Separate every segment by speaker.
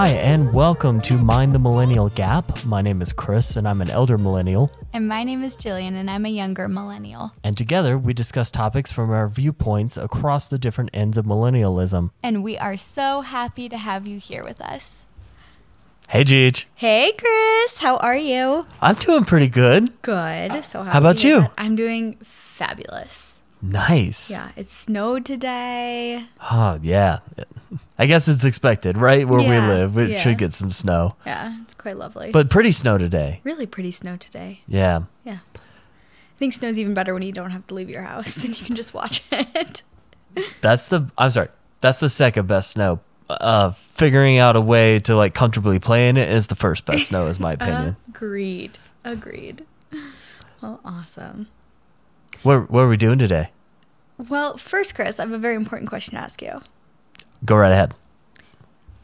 Speaker 1: Hi, and welcome to Mind the Millennial Gap. My name is Chris, and I'm an elder millennial.
Speaker 2: And my name is Jillian, and I'm a younger millennial.
Speaker 1: And together, we discuss topics from our viewpoints across the different ends of millennialism.
Speaker 2: And we are so happy to have you here with us.
Speaker 1: Hey, Jeej.
Speaker 2: Hey, Chris. How are you?
Speaker 1: I'm doing pretty good.
Speaker 2: Good. So happy
Speaker 1: How about you?
Speaker 2: that. I'm doing fabulous.
Speaker 1: Nice.
Speaker 2: Yeah, it snowed today.
Speaker 1: Oh, yeah. I guess it's expected, right? Where
Speaker 2: Yeah,
Speaker 1: we live, we
Speaker 2: yeah.
Speaker 1: should get some snow.
Speaker 2: Yeah, it's quite lovely.
Speaker 1: But pretty snow today.
Speaker 2: really pretty snow today.
Speaker 1: Yeah.
Speaker 2: Yeah. I think snow's even better when you don't have to leave your house and you can just watch it.
Speaker 1: That's the, I'm sorry, that's the second best snow. Uh, figuring out a way to like comfortably play in it is the first best snow, is my opinion.
Speaker 2: Agreed. Agreed. Well, awesome.
Speaker 1: what, what are we doing today?
Speaker 2: Well, first, Chris, I have a very important question to ask you.
Speaker 1: Go right ahead.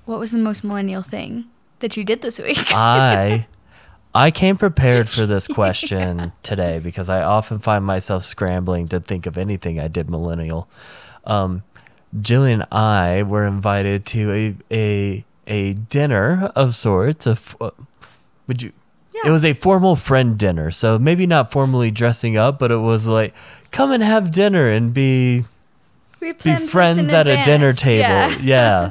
Speaker 2: What was the most millennial thing that you did this week?
Speaker 1: I I came prepared for this question today because I often find myself scrambling to think of anything I did millennial. Um, Jillian and I were invited to a a a dinner of sorts. Of would you?
Speaker 2: Yeah.
Speaker 1: It was a formal friend dinner, so maybe not formally dressing up, but it was like come and have dinner and be
Speaker 2: We
Speaker 1: be friends at a dinner table.
Speaker 2: Yeah.
Speaker 1: Yeah.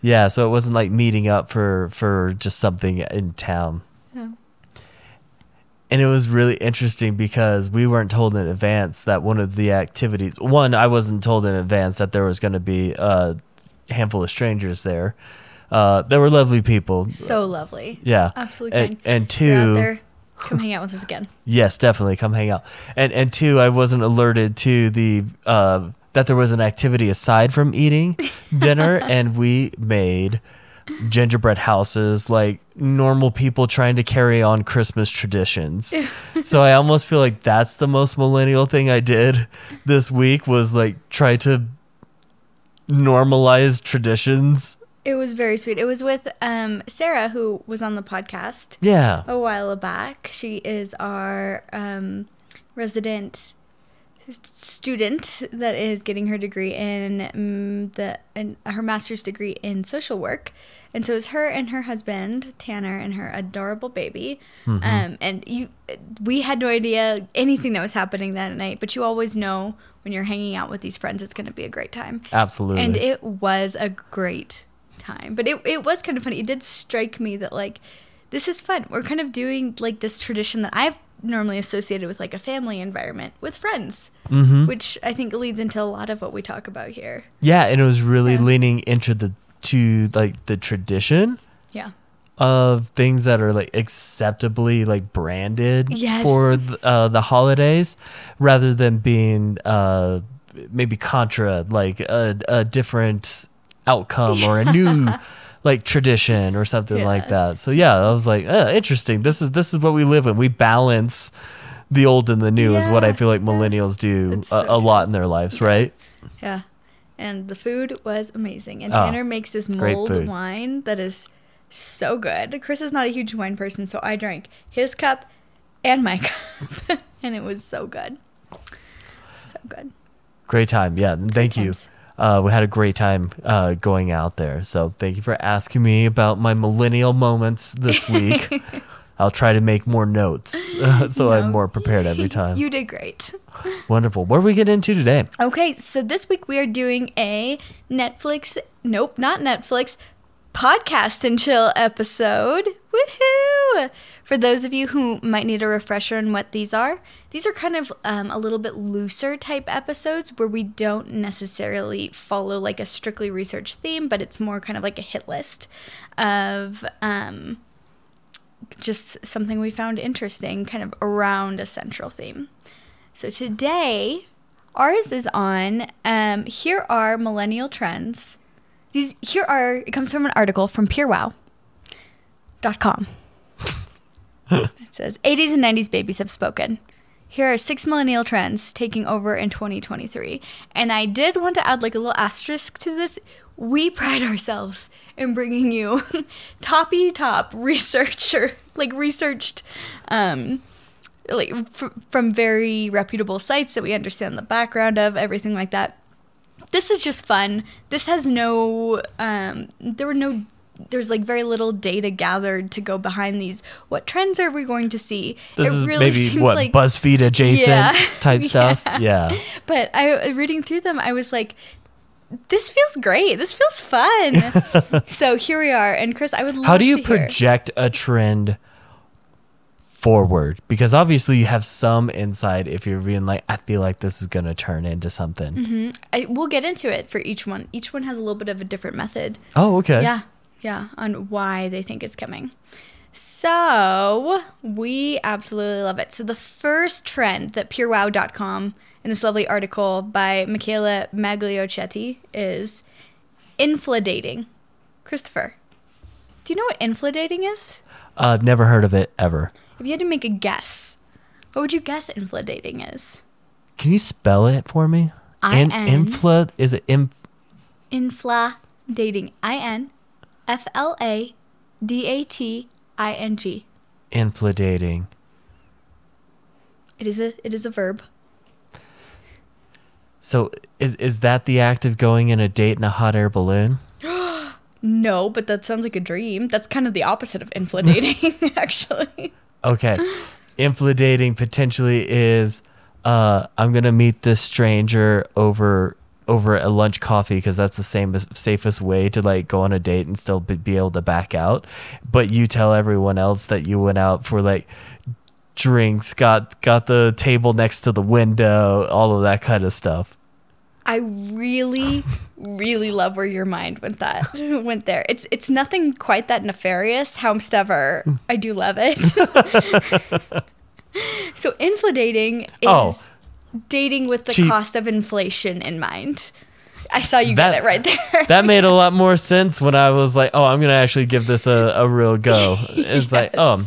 Speaker 1: yeah. So it wasn't like meeting up for for just something in town.
Speaker 2: Yeah.
Speaker 1: And it was really interesting because we weren't told in advance that one of the activities one, I wasn't told in advance that there was gonna be a handful of strangers there. Uh, they were lovely people.
Speaker 2: So lovely.
Speaker 1: yeah.
Speaker 2: Absolutely
Speaker 1: And, and two.
Speaker 2: Come hang out with us again.
Speaker 1: Yes, definitely come hang out. And and two, I wasn't alerted to the uh, that there was an activity aside from eating dinner, and we made gingerbread houses like normal people trying to carry on Christmas traditions. so I almost feel like that's the most millennial thing I did this week was like try to normalize traditions.
Speaker 2: It was very sweet. It was with um, Sarah, who was on the podcast
Speaker 1: Yeah.
Speaker 2: a while back. She is our um, resident student that is getting her degree in mm, the in her master's degree in social work. And so it was her and her husband Tanner and her adorable baby. Um, and you, we had no idea anything that was happening that night. But you always know when you're hanging out with these friends, it's going to be a great time.
Speaker 1: Absolutely.
Speaker 2: And it was a great time. But it, it was kind of funny. It did strike me that, like, this is fun. We're kind of doing, like, this tradition that I've normally associated with, like, a family environment with friends,
Speaker 1: Mm-hmm.
Speaker 2: which I think leads into a lot of what we talk about here.
Speaker 1: yeah, and it was really
Speaker 2: Yeah.
Speaker 1: leaning into the to like the tradition
Speaker 2: Yeah.
Speaker 1: of things that are like acceptably like branded
Speaker 2: Yes.
Speaker 1: for th- uh, the holidays rather than being uh, maybe contra like a, a different outcome or a new like tradition or something
Speaker 2: Yeah.
Speaker 1: like that so yeah i was like uh, interesting this is this is what we live in we balance the old and the new is what i feel like millennials do a,
Speaker 2: so
Speaker 1: a lot in their lives right
Speaker 2: Yeah. And the food was amazing. And
Speaker 1: Oh,
Speaker 2: Tanner makes this
Speaker 1: great
Speaker 2: mulled wine that is so good. Chris is not a huge wine person, so I drank his cup and my cup. and it was so good. So good.
Speaker 1: Great time. Yeah. and Thank you. Uh, we had a great time uh, going out there. So thank you for asking me about my millennial moments this week. I'll try to make more notes uh, so I'm more prepared every time.
Speaker 2: You did great.
Speaker 1: Wonderful. What are we getting into today?
Speaker 2: Okay, so this week we are doing a Netflix, nope, not Netflix, podcast and chill episode. Woohoo! For those of you who might need a refresher on what these are, these are kind of um, a little bit looser type episodes where we don't necessarily follow like a strictly research theme, but it's more kind of like a hit list of um, just something we found interesting, kind of around a central theme. So today, ours is on. Um, here are millennial trends. These here are. It comes from an article from PureWow.com. it says 80s and 90s babies have spoken. Here are six millennial trends taking over in 2023. And I did want to add like a little asterisk to this. We pride ourselves in bringing you toppy top researcher, like researched um, like f- from very reputable sites that we understand the background of, everything like that. This is just fun. This has no, um, there were no there's like very little data gathered to go behind these. What trends are we going to see?
Speaker 1: This
Speaker 2: it
Speaker 1: is maybe what
Speaker 2: like
Speaker 1: BuzzFeed adjacent
Speaker 2: Yeah.
Speaker 1: type stuff.
Speaker 2: Yeah.
Speaker 1: Yeah.
Speaker 2: But I reading through them, I was like, this feels great. This feels fun. so here we are. And Chris, I would love
Speaker 1: How do you project a trend forward? Because obviously you have some insight if you're being like, I feel like this is going to turn into something.
Speaker 2: Mm-hmm. I, we'll get into it for each one. Each one has a little bit of a different method.
Speaker 1: Oh, okay.
Speaker 2: Yeah, yeah, on why they think it's coming. So we absolutely love it. So the first trend that purewow.com in this lovely article by Michaela Magliochetti is infladating. Christopher, do you know what infladating is?
Speaker 1: Uh, I've never heard of it ever.
Speaker 2: If you had to make a guess, what would you guess infladating is?
Speaker 1: Can you spell it for me?
Speaker 2: I-N-
Speaker 1: infla is it inf-
Speaker 2: Infla dating. I N F L A D A T I N G.
Speaker 1: infladating?
Speaker 2: It is a it is a verb.
Speaker 1: So is is that the act of going in a date in a hot air balloon?
Speaker 2: No, but that sounds like a dream. That's kind of the opposite of inflating, actually.
Speaker 1: Okay. Infladating potentially is uh I'm going to meet this stranger over over a lunch coffee because that's the same safest way to like go on a date and still be, able to back out. But you tell everyone else that you went out for like drinks, got got the table next to the window, all of that kind of stuff.
Speaker 2: I really, really love where your mind went that went there. It's it's nothing quite that nefarious. However, I ever? I do love it. so infladating is
Speaker 1: Oh.
Speaker 2: Dating with the
Speaker 1: Cheap.
Speaker 2: cost of inflation in mind. I saw you
Speaker 1: That-
Speaker 2: get it right there.
Speaker 1: That made a lot more sense when I was like, "Oh, I'm going to actually give this a, a real go." It's like, "Oh,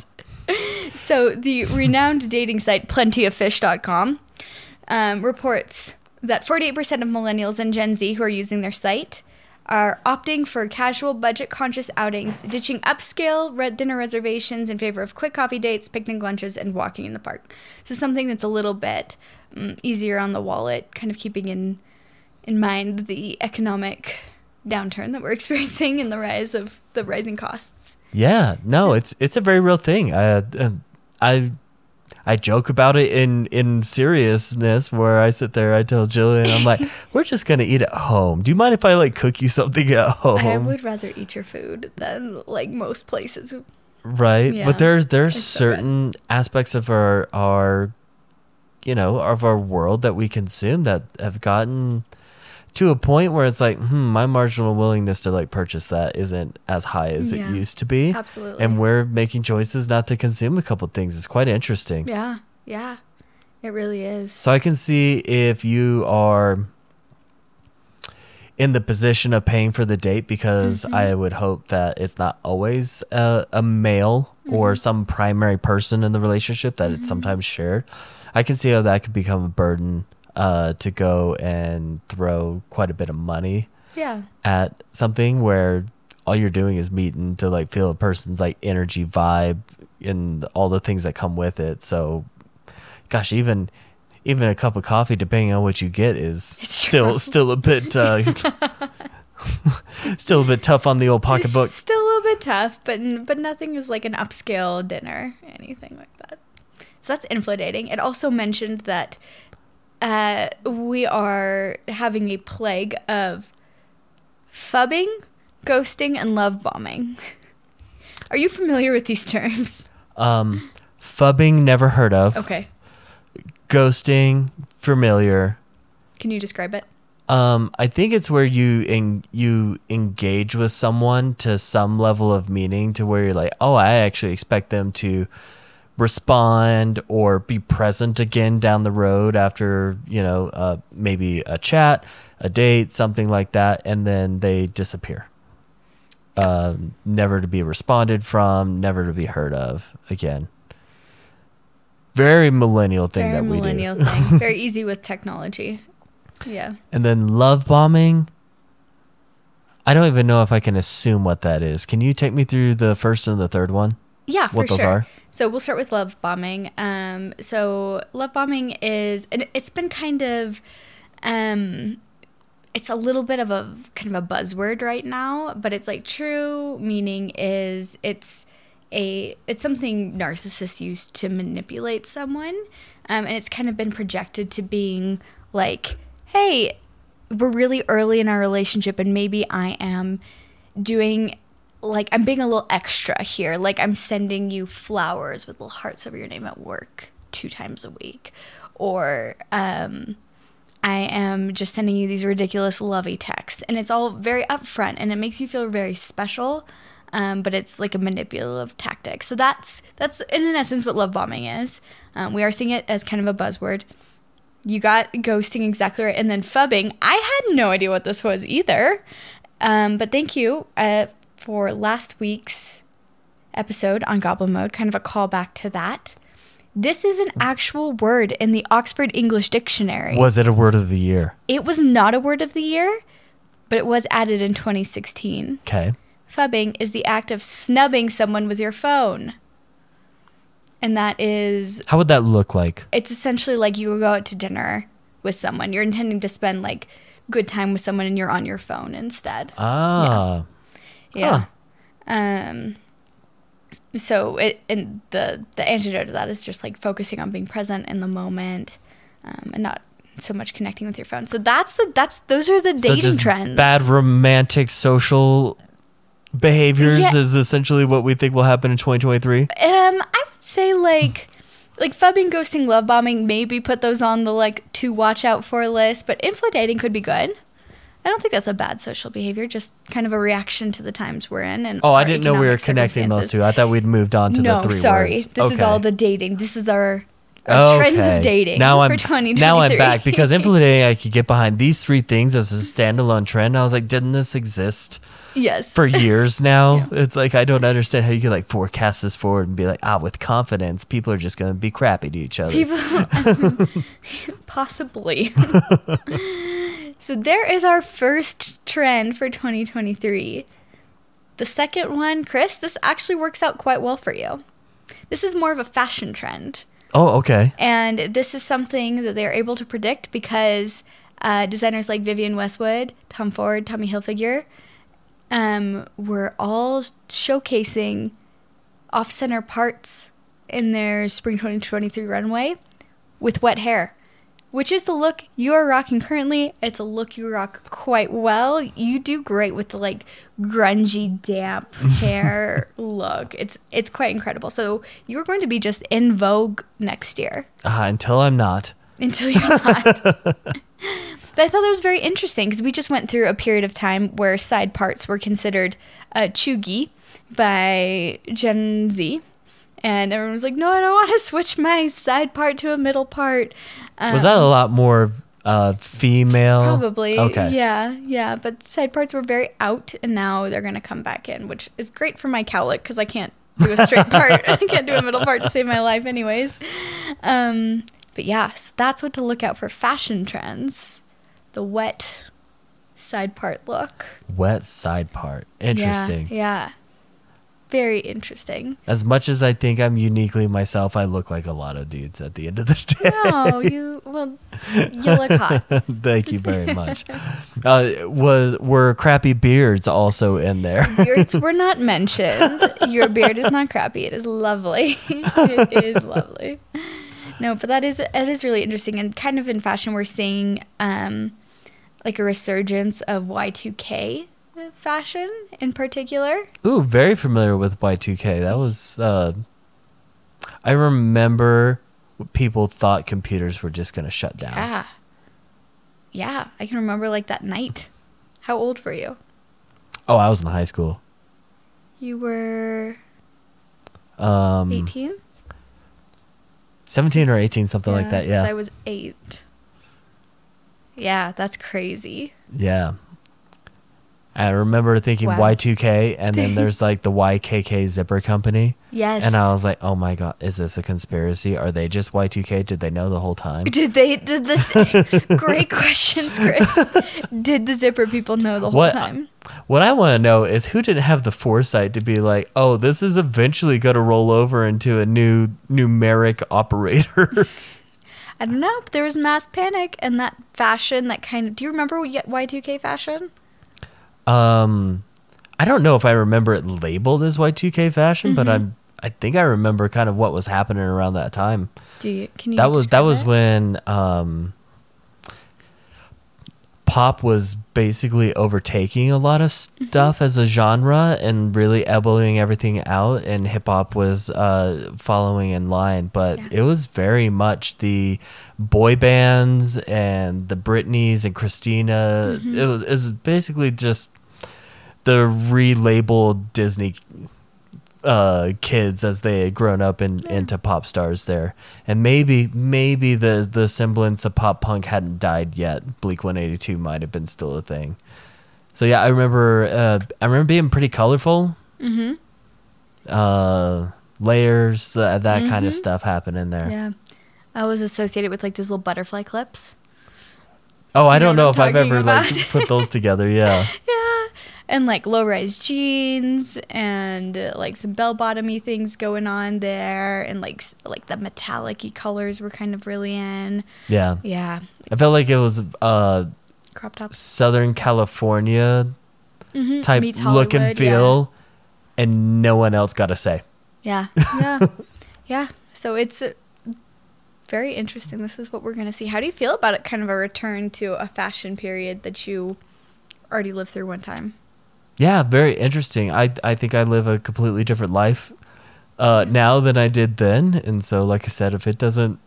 Speaker 2: So the renowned dating site plentyoffish.com um, reports that 48% of millennials and Gen Z who are using their site are opting for casual budget conscious outings, ditching upscale red dinner reservations in favor of quick coffee dates, picnic lunches, and walking in the park. So something that's a little bit um, easier on the wallet, kind of keeping in in mind the economic downturn that we're experiencing and the rise of the rising costs.
Speaker 1: Yeah, no, it's it's a very real thing. I uh, I I joke about it in in seriousness where I sit there, I tell Jillian, I'm like, we're just gonna eat at home. Do you mind if I like cook you something at home?
Speaker 2: I would rather eat your food than like most places.
Speaker 1: right?
Speaker 2: Yeah,
Speaker 1: but there's there's
Speaker 2: it's so
Speaker 1: certain aspects of our our you know of our world that we consume that have gotten to a point where it's like, hmm, my marginal willingness to like purchase that isn't as high as
Speaker 2: Yeah,
Speaker 1: it used to be.
Speaker 2: absolutely.
Speaker 1: And we're making choices not to consume a couple things. It's quite interesting.
Speaker 2: Yeah, yeah, it really is.
Speaker 1: So I can see if you are in the position of paying for the date because
Speaker 2: Mm-hmm.
Speaker 1: I would hope that it's not always a, a male or
Speaker 2: Mm-hmm.
Speaker 1: some primary person in the relationship that it's sometimes shared. I can see how that could become a burden uh, to go and throw quite a bit of money
Speaker 2: Yeah,
Speaker 1: at something where all you're doing is meeting to like feel a person's like energy vibe and all the things that come with it. So gosh, even even a cup of coffee depending on what you get is
Speaker 2: It's
Speaker 1: still
Speaker 2: true.
Speaker 1: still a bit uh still a bit tough on the old pocketbook.
Speaker 2: It's still a little bit tough, but but nothing is like an upscale dinner, anything like that. So that's inflating. It also mentioned that uh, we are having a plague of phubbing, ghosting, and love bombing. Are you familiar with these terms?
Speaker 1: Um phubbing never heard of.
Speaker 2: Okay,
Speaker 1: Ghosting familiar.
Speaker 2: can you describe it?
Speaker 1: Um, I think it's where you en- you engage with someone to some level of meaning to where you're like, oh, I actually expect them to respond or be present again down the road after you know uh, maybe a chat, a date, something like that, and then they disappear. Um, never to be responded from, never to be heard of again. Very millennial thing
Speaker 2: Very
Speaker 1: that we
Speaker 2: millennial
Speaker 1: do.
Speaker 2: thing. Very easy with technology. Yeah.
Speaker 1: And then love bombing. I don't even know if I can assume what that is. Can you take me through the first and the third one?
Speaker 2: Yeah, for
Speaker 1: What those
Speaker 2: sure.
Speaker 1: are?
Speaker 2: So we'll start with love bombing. Um, so love bombing is it's been kind of um, it's a little bit of a kind of a buzzword right now, but it's like true meaning is it's a it's something narcissists use to manipulate someone, um, and it's kind of been projected to being like, hey, we're really early in our relationship, and maybe I am doing like I'm being a little extra here, like I'm sending you flowers with little hearts over your name at work two times a week, or um I am just sending you these ridiculous lovey texts. And it's all very upfront and it makes you feel very special. Um, but it's like a manipulative tactic. So that's that's in an essence what love bombing is. Um, we are seeing it as kind of a buzzword. You got ghosting exactly right, and then phubbing. I had no idea what this was either. Um, but thank you uh, for last week's episode on Goblin Mode, kind of a callback to that. This is an actual word in the Oxford English Dictionary.
Speaker 1: Was it a word of the year?
Speaker 2: It was not a word of the year, but it was added in 2016.
Speaker 1: Okay.
Speaker 2: Phubbing is the act of snubbing someone with your phone. And that is,
Speaker 1: How would that look like?
Speaker 2: it's essentially like you go out to dinner with someone. You're intending to spend like good time with someone and you're on your phone instead.
Speaker 1: Ah.
Speaker 2: Yeah. Um so it and the the antidote to that is just like focusing on being present in the moment um, and not so much connecting with your phone. So that's the that's those are the
Speaker 1: So
Speaker 2: dating
Speaker 1: just
Speaker 2: trends.
Speaker 1: bad romantic social behaviors
Speaker 2: Yeah.
Speaker 1: is essentially what we think will happen in 2023.
Speaker 2: um I would say like like phubbing, ghosting, love bombing, maybe put those on the like to watch out for list, but infladating could be good. I don't think that's a bad social behavior, just kind of a reaction to the times we're in. And
Speaker 1: Oh, I didn't know we were connecting those two. I thought we'd moved on to
Speaker 2: no,
Speaker 1: the three
Speaker 2: sorry.
Speaker 1: words.
Speaker 2: This is all the dating. This is our, our trends of dating
Speaker 1: Now
Speaker 2: for
Speaker 1: I'm
Speaker 2: 2023.
Speaker 1: now I'm back because info dating I could get behind these three things as a standalone trend. I was like, didn't this exist
Speaker 2: yes.
Speaker 1: for years now? It's like I don't understand how you could like forecast this forward and be like, ah, with confidence, people are just going to be crappy to each other.
Speaker 2: People, possibly. So there is our first trend for 2023. The second one, Chris, this actually works out quite well for you. This is more of a fashion trend.
Speaker 1: oh, okay.
Speaker 2: And this is something that they're able to predict because uh, designers like Vivienne Westwood, Tom Ford, Tommy Hilfiger um, were all showcasing off center parts in their spring 2023 runway with wet hair, which is the look you are rocking currently. It's a look you rock quite well. You do great with the like grungy, damp hair look. It's it's quite incredible. So you're going to be just in vogue next year
Speaker 1: Uh, until I'm not.
Speaker 2: until you're not. but I thought that was very interesting because we just went through a period of time where side parts were considered uh, cheugy by Gen Z. And everyone was like, no, I don't want to switch my side part to a middle part. Um,
Speaker 1: Was that a lot more uh, female?
Speaker 2: Probably.
Speaker 1: Okay.
Speaker 2: Yeah, yeah. But side parts were very out, and now they're going to come back in, which is great for my cowlick because I can't do a straight part. I can't do a middle part to save my life, anyways. Um, but yeah, so that's what to look out for fashion trends. The wet side part look.
Speaker 1: Wet side part. Interesting.
Speaker 2: Yeah. yeah. Very interesting.
Speaker 1: As much as I think I'm uniquely myself, I look like a lot of dudes at the end of the day.
Speaker 2: No, you, well, you look hot.
Speaker 1: Thank you very much. Uh, was were crappy beards also in there?
Speaker 2: beards were not mentioned. Your beard is not crappy. It is lovely. it is lovely. No, but that is it is really interesting and kind of in fashion we're seeing um like a resurgence of Y2K fashion in particular.
Speaker 1: Ooh, very familiar with Y2K. That was. Uh, I remember people thought computers were just going to shut down.
Speaker 2: Yeah. Yeah, I can remember like that night. How old were you?
Speaker 1: Oh, I was in high school.
Speaker 2: You were
Speaker 1: Um,
Speaker 2: 18?
Speaker 1: 17 or 18, something like that. Yeah.
Speaker 2: I was 8. Yeah, that's crazy.
Speaker 1: Yeah. I remember thinking
Speaker 2: Wow.
Speaker 1: Y2K, and then there's like the YKK zipper company.
Speaker 2: Yes.
Speaker 1: And I was like, oh my God, is this a conspiracy? Are they just Y2K? Did they know the whole time?
Speaker 2: Did they did this great questions, Chris? Did the zipper people know the whole
Speaker 1: What-
Speaker 2: time?
Speaker 1: What I want to know is who didn't have the foresight to be like, oh, this is eventually going to roll over into a new numeric operator.
Speaker 2: I don't know, but there was mass panic and that fashion that kind of. Do you remember Y2K fashion?
Speaker 1: Um, I don't know if I remember it labeled as Y2K fashion, but
Speaker 2: Mm-hmm.
Speaker 1: I'm. I think I remember kind of what was happening around that time.
Speaker 2: Do you? Can you?
Speaker 1: that was that was
Speaker 2: it?
Speaker 1: when um, pop was basically overtaking a lot of
Speaker 2: Mm-hmm.
Speaker 1: stuff as a genre and really elbowing everything out, and hip hop was uh, following in line. But
Speaker 2: Yeah.
Speaker 1: it was very much the boy bands and the Britneys and Christina.
Speaker 2: Mm-hmm.
Speaker 1: It, was, it was basically just the relabeled Disney uh, kids as they had grown up in, into pop stars there, and maybe maybe the the semblance of pop punk hadn't died yet. Blink One Eighty Two might have been still a thing. So yeah, I remember uh, I remember being pretty colorful.
Speaker 2: Mm-hmm.
Speaker 1: Uh, layers, uh, that kind of
Speaker 2: Mhm.
Speaker 1: stuff happening there.
Speaker 2: Yeah. I was associated with like those little butterfly clips.
Speaker 1: Oh, I don't know
Speaker 2: what
Speaker 1: if I've ever
Speaker 2: talking
Speaker 1: like put those together. Yeah.
Speaker 2: Yeah. And like low rise jeans and uh, like some bell bottomy things going on there. And like like the metallic colors were kind of really in.
Speaker 1: Yeah.
Speaker 2: Yeah.
Speaker 1: I felt like it was uh
Speaker 2: Crop tops.
Speaker 1: Southern California
Speaker 2: Mm-hmm.
Speaker 1: type look and feel, and no one else got a say.
Speaker 2: Yeah. Yeah. yeah. So it's uh, very interesting. This is what we're going to see. How do you feel about it? Kind of a return to a fashion period that you already lived through one time.
Speaker 1: Yeah, very interesting. I I think I live a completely different life uh, now than I did then, and so like I said, if it doesn't,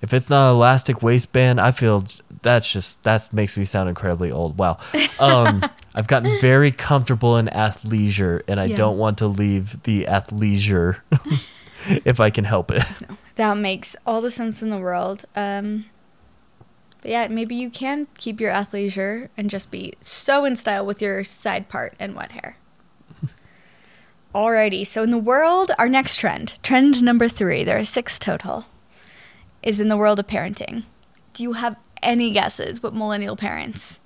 Speaker 1: if it's not an elastic waistband, I feel that's just that makes me sound incredibly old. Wow. Um, I've gotten very comfortable in athleisure, and I
Speaker 2: Yeah.
Speaker 1: don't want to leave the athleisure if I can help it.
Speaker 2: That makes all the sense in the world. Um, but yeah, maybe you can keep your athleisure and just be so in style with your side part and wet hair. Alrighty, so in the world, our next trend, trend number three, there are six total, is in the world of parenting. Do you have any guesses what millennial parents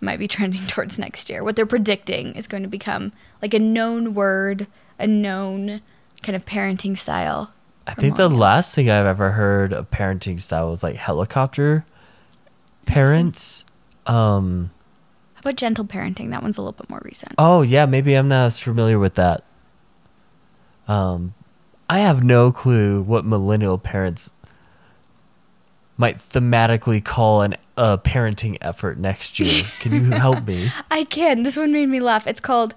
Speaker 2: might be trending towards next year? What they're predicting is going to become like a known word, a known kind of parenting style.
Speaker 1: I think the last thing I've ever heard of parenting style was like helicopter parents. Um,
Speaker 2: How about gentle parenting? That one's a little bit more recent.
Speaker 1: oh yeah, maybe I'm not as familiar with that. Um, I have no clue what millennial parents might thematically call an a parenting effort next year. Can you help me?
Speaker 2: I can. This one made me laugh. It's called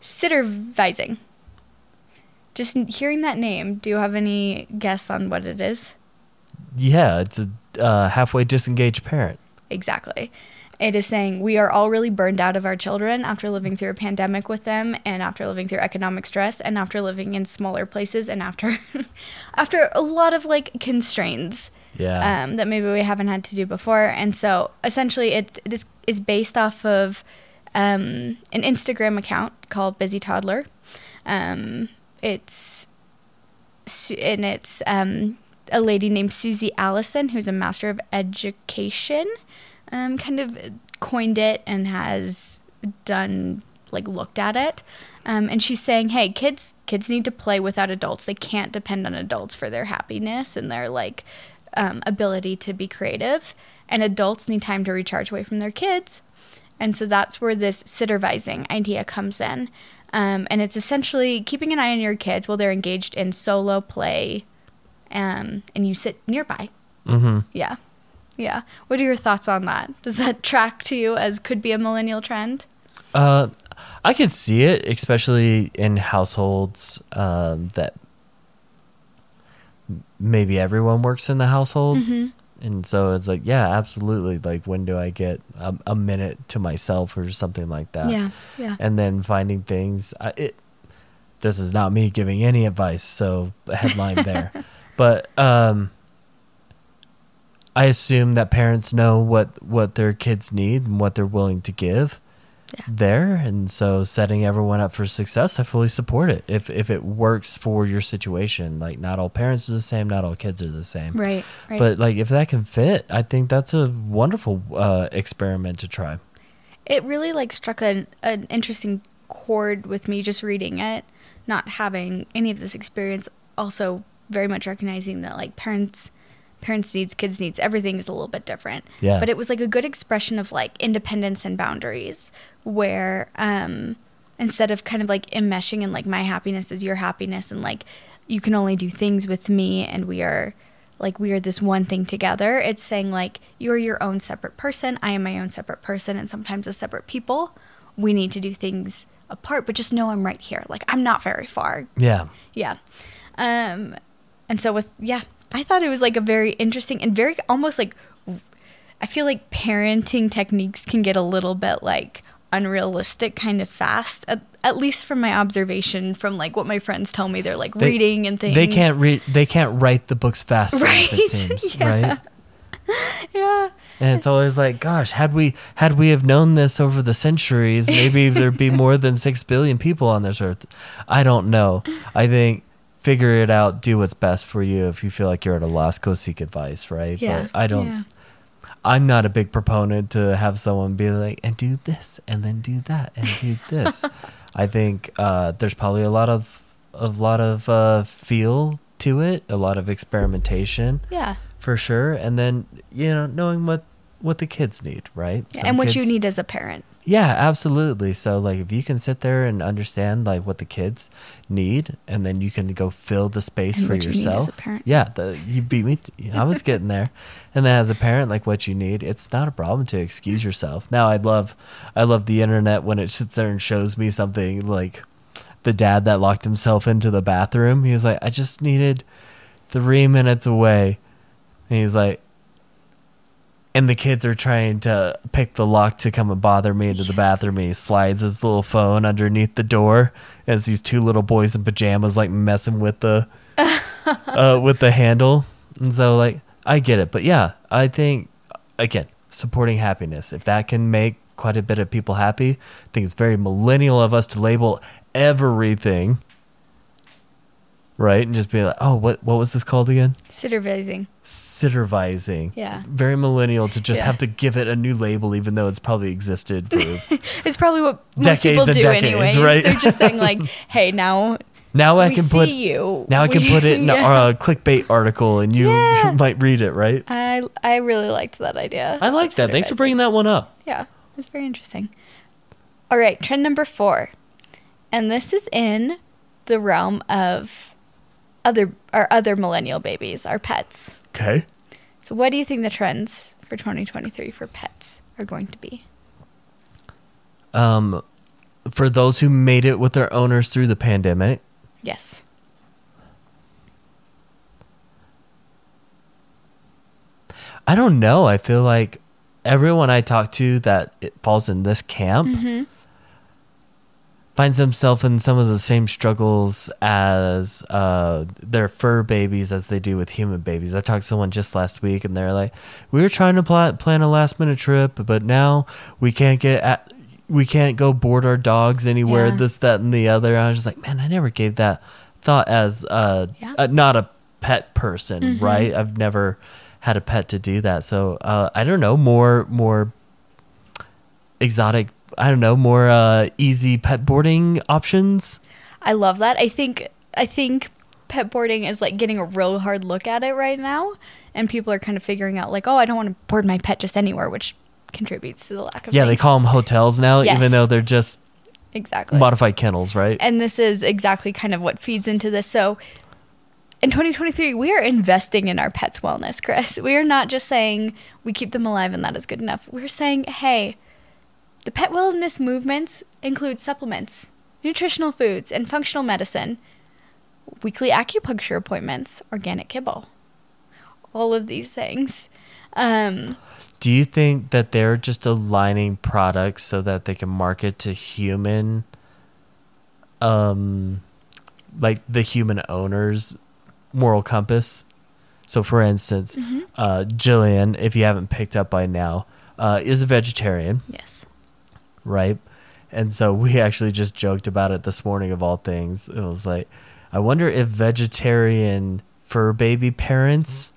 Speaker 2: sittervising. Just hearing that name, do you have any guess on what it is?
Speaker 1: Yeah, it's a uh, halfway disengaged parent.
Speaker 2: Exactly. It is saying we are all really burned out of our children after living through a pandemic with them and after living through economic stress and after living in smaller places and after after a lot of like constraints
Speaker 1: Yeah.
Speaker 2: um, that maybe we haven't had to do before. And so essentially, it this is based off of um, an Instagram account called Busy Toddler. Um, it's and it's um, a lady named Susie Allison, who's a master of education, um, kind of coined it and has done like looked at it. Um, and she's saying, "Hey, kids, kids need to play without adults. They can't depend on adults for their happiness and their like um, ability to be creative. And adults need time to recharge away from their kids. And so that's where this sittervising idea comes in. Um, and it's essentially keeping an eye on your kids while they're engaged in solo play, um, and you sit nearby.
Speaker 1: mm-hmm.
Speaker 2: Yeah, yeah. What are your thoughts on that? Does that track to you as could be a millennial trend?
Speaker 1: Uh, I could see it, especially in households um, that maybe everyone works in the household,
Speaker 2: Mm-hmm.
Speaker 1: and so it's like, yeah, absolutely. Like, when do I get a, a minute to myself or something like that?
Speaker 2: Yeah, yeah.
Speaker 1: and then finding things. I, it. This is not me giving any advice, so headline there, but um. I assume that parents know what what their kids need and what they're willing to give
Speaker 2: Yeah.
Speaker 1: there and so setting everyone up for success i fully support it if if it works for your situation like not all parents are the same not all kids are the same
Speaker 2: Right, right.
Speaker 1: but like if that can fit i think that's a wonderful uh, experiment to try
Speaker 2: it really like struck an, an interesting chord with me just reading it not having any of this experience also very much recognizing that like parents parents' needs, kids' needs, everything is a little bit different.
Speaker 1: Yeah.
Speaker 2: But it was like a good expression of like independence and boundaries where um instead of kind of like enmeshing and like my happiness is your happiness and like you can only do things with me and we are like we are this one thing together. It's saying like you're your own separate person, I am my own separate person and sometimes as separate people, we need to do things apart, but just know I'm right here. Like I'm not very far.
Speaker 1: Yeah.
Speaker 2: Yeah. Um, and so with yeah, I thought it was like a very interesting and very almost like I feel like parenting techniques can get a little bit like unrealistic kind of fast at, at least from my observation from like what my friends tell me they're like
Speaker 1: They-
Speaker 2: reading and things
Speaker 1: They can't read. They can't write the books fast enough.
Speaker 2: Right.
Speaker 1: It seems
Speaker 2: Yeah.
Speaker 1: right.
Speaker 2: yeah
Speaker 1: And it's always like, gosh, had we had we have known this over the centuries, maybe there'd be more than six billion people on this earth. I don't know. I think figure it out, do what's best for you. If you feel like you're at a loss, go seek advice, right?
Speaker 2: yeah
Speaker 1: But I don't.
Speaker 2: yeah.
Speaker 1: I'm not a big proponent to have someone be like, and do this, and then do that, and do this. I think uh, there's probably a lot of a lot of uh, feel to it, a lot of experimentation
Speaker 2: yeah
Speaker 1: for sure, and then you know knowing what what the kids need, right?
Speaker 2: Yeah, and what you need as a parent
Speaker 1: Yeah, absolutely. So like if you can sit there and understand like what the kids need, and then you can go fill the space
Speaker 2: And
Speaker 1: for
Speaker 2: what you need as a
Speaker 1: yourself.
Speaker 2: parent.
Speaker 1: Yeah, the, you beat me. t- I was getting there, and then as a parent, like what you need, it's not a problem to excuse yourself. Now I love, I love the internet when it sits there and shows me something like the dad that locked himself into the bathroom. He was like, I just needed three minutes away, and he's like. And the kids are trying to pick the lock to come and bother me into the bathroom. He slides his little phone underneath the door as these two little boys in pajamas like messing with the uh, with the handle. And so like I get it, but yeah, I think again supporting happiness if that can make quite a bit of people happy. I think it's very millennial of us to label everything right and just be like, oh, what what was this called again?
Speaker 2: supervising
Speaker 1: Sittervising.
Speaker 2: Yeah.
Speaker 1: Very millennial to just
Speaker 2: Yeah.
Speaker 1: have to give it a new label, even though it's probably existed for
Speaker 2: it's probably what most
Speaker 1: Decades
Speaker 2: people
Speaker 1: and
Speaker 2: do
Speaker 1: decades,
Speaker 2: anyways
Speaker 1: right?
Speaker 2: they're just saying like hey now
Speaker 1: now I can put
Speaker 2: you
Speaker 1: now I can put it in
Speaker 2: Yeah.
Speaker 1: a clickbait article and you,
Speaker 2: Yeah.
Speaker 1: might read it, right?
Speaker 2: I I really liked that idea.
Speaker 1: I like that. Thanks for bringing that one up.
Speaker 2: Yeah, it's very interesting. All right, trend number four, and this is in the realm of other our other millennial babies, our pets.
Speaker 1: Okay.
Speaker 2: So, what do you think the trends for 2023 for pets are going to be?
Speaker 1: Um, for those who made it with their owners through the pandemic,
Speaker 2: Yes.
Speaker 1: I don't know. I feel like everyone I talk to that it falls in this camp
Speaker 2: Mhm.
Speaker 1: Finds himself in some of the same struggles as uh, their fur babies as they do with human babies. I talked to someone just last week, and they're like, "We were trying to pla- plan a last minute trip, but now we can't get at." We can't go board our dogs anywhere.
Speaker 2: Yeah.
Speaker 1: This, that, and the other. I was just like, man, I never gave that thought as uh,
Speaker 2: Yeah.
Speaker 1: uh, not a pet person,
Speaker 2: Mhm.
Speaker 1: right? I've never had a pet to do that. So uh, I don't know. More, more exotic. I don't know. More uh, easy pet boarding options.
Speaker 2: I love that. I think I think pet boarding is like getting a real hard look at it right now, and people are kind of figuring out like, oh, I don't want to board my pet just anywhere, which contributes to the lack of
Speaker 1: Yeah, they call them hotels now,
Speaker 2: Yes.
Speaker 1: even though they're just
Speaker 2: exactly
Speaker 1: modified kennels, right?
Speaker 2: and this is exactly kind of what feeds into this. So in 2023, we are investing in our pets' wellness, Chris. We are not just saying we keep them alive and that is good enough. We're saying, hey, the pet wellness movements include supplements, nutritional foods, and functional medicine, weekly acupuncture appointments, organic kibble, all of these things. Um,
Speaker 1: Do you think that they're just aligning products so that they can market to human, um, like the human owners' moral compass? So, for instance,
Speaker 2: Mm-hmm.
Speaker 1: uh, Jillian, if you haven't picked up by now, uh, is a vegetarian.
Speaker 2: yes.
Speaker 1: Right? And so we actually just joked about it this morning of all things. It was like, I wonder if vegetarian fur baby parents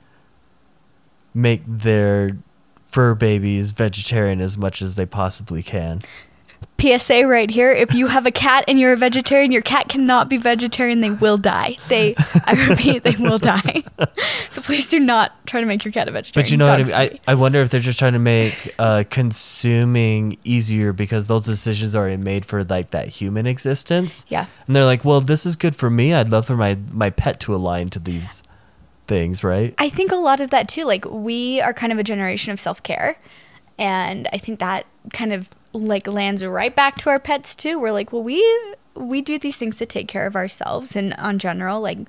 Speaker 1: make their fur babies vegetarian as much as they possibly can.
Speaker 2: PSA right here. If you have a cat and you're a vegetarian, your cat cannot be vegetarian. They will die. They, I repeat, they will die. So please do not try to make your cat a vegetarian.
Speaker 1: But you know what I mean? I. I wonder if they're just trying to make uh, consuming easier because those decisions are already made for like that human existence.
Speaker 2: yeah.
Speaker 1: And they're like, well, this is good for me. I'd love for my, my pet to align to these things, right?
Speaker 2: I think a lot of that too. Like we are kind of a generation of self care, and I think that kind of like lands right back to our pets too. We're like, well, we we do these things to take care of ourselves, and on general, like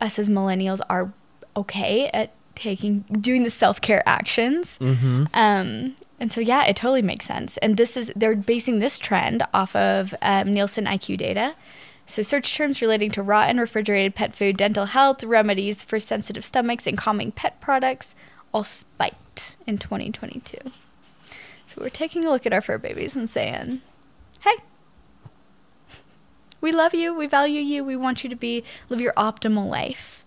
Speaker 2: us as millennials are okay at taking doing the self care actions.
Speaker 1: Mm-hmm.
Speaker 2: Um, and so yeah, it totally makes sense. And this is they're basing this trend off of um, Nielsen IQ data. So search terms relating to raw and refrigerated pet food, dental health, remedies for sensitive stomachs, and calming pet products all spiked in 2022. We're taking a look at our fur babies and saying, "Hey, we love you. We value you. We want you to be live your optimal life."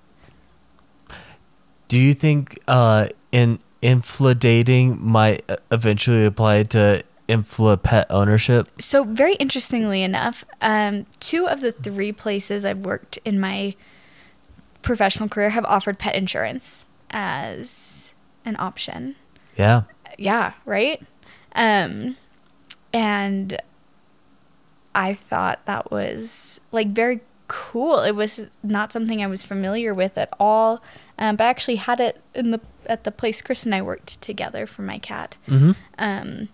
Speaker 1: Do you think uh, in infladating might eventually apply to infla pet ownership?
Speaker 2: So, very interestingly enough, um, two of the three places I've worked in my professional career have offered pet insurance as an option.
Speaker 1: Yeah.
Speaker 2: Yeah, right? Um, and I thought that was like very cool. It was not something I was familiar with at all. Um, but I actually had it in the at the place Chris and I worked together for my cat.
Speaker 1: Mm-hmm.
Speaker 2: Um,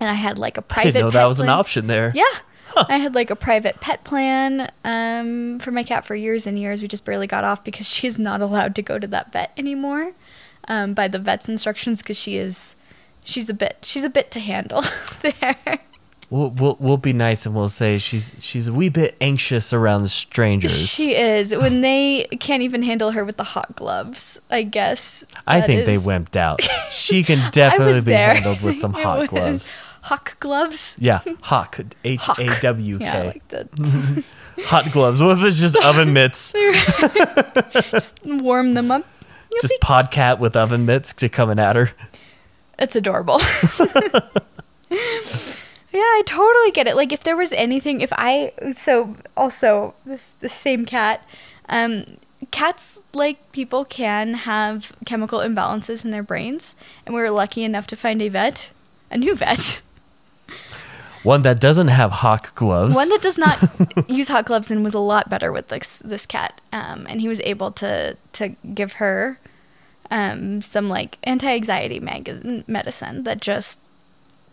Speaker 2: and I had like a private.
Speaker 1: didn't know that
Speaker 2: pet
Speaker 1: was an option there.
Speaker 2: Yeah. I had like a private pet plan um, for my cat for years and years. We just barely got off because she is not allowed to go to that vet anymore um, by the vet's instructions because she is she's a bit she's a bit to handle there.
Speaker 1: We'll, we'll we'll be nice and we'll say she's she's a wee bit anxious around strangers.
Speaker 2: She is when they can't even handle her with the hot gloves. I guess
Speaker 1: I think they
Speaker 2: is-
Speaker 1: wimped out. She can definitely be
Speaker 2: there.
Speaker 1: handled with some hot gloves.
Speaker 2: Hawk gloves.
Speaker 1: Yeah, hawk.
Speaker 2: Hawk.
Speaker 1: A W K.
Speaker 2: Yeah, like
Speaker 1: Hot gloves. What if it's just oven mitts?
Speaker 2: Just warm them up.
Speaker 1: Just podcat with oven mitts to coming at her.
Speaker 2: It's adorable. yeah, I totally get it. Like if there was anything if I so also this the same cat um cats like people can have chemical imbalances in their brains and we were lucky enough to find a vet, a new vet.
Speaker 1: One that doesn't have hawk gloves.
Speaker 2: One that does not use hot gloves and was a lot better with this this cat. Um, and he was able to to give her um, some like anti anxiety mag- medicine that just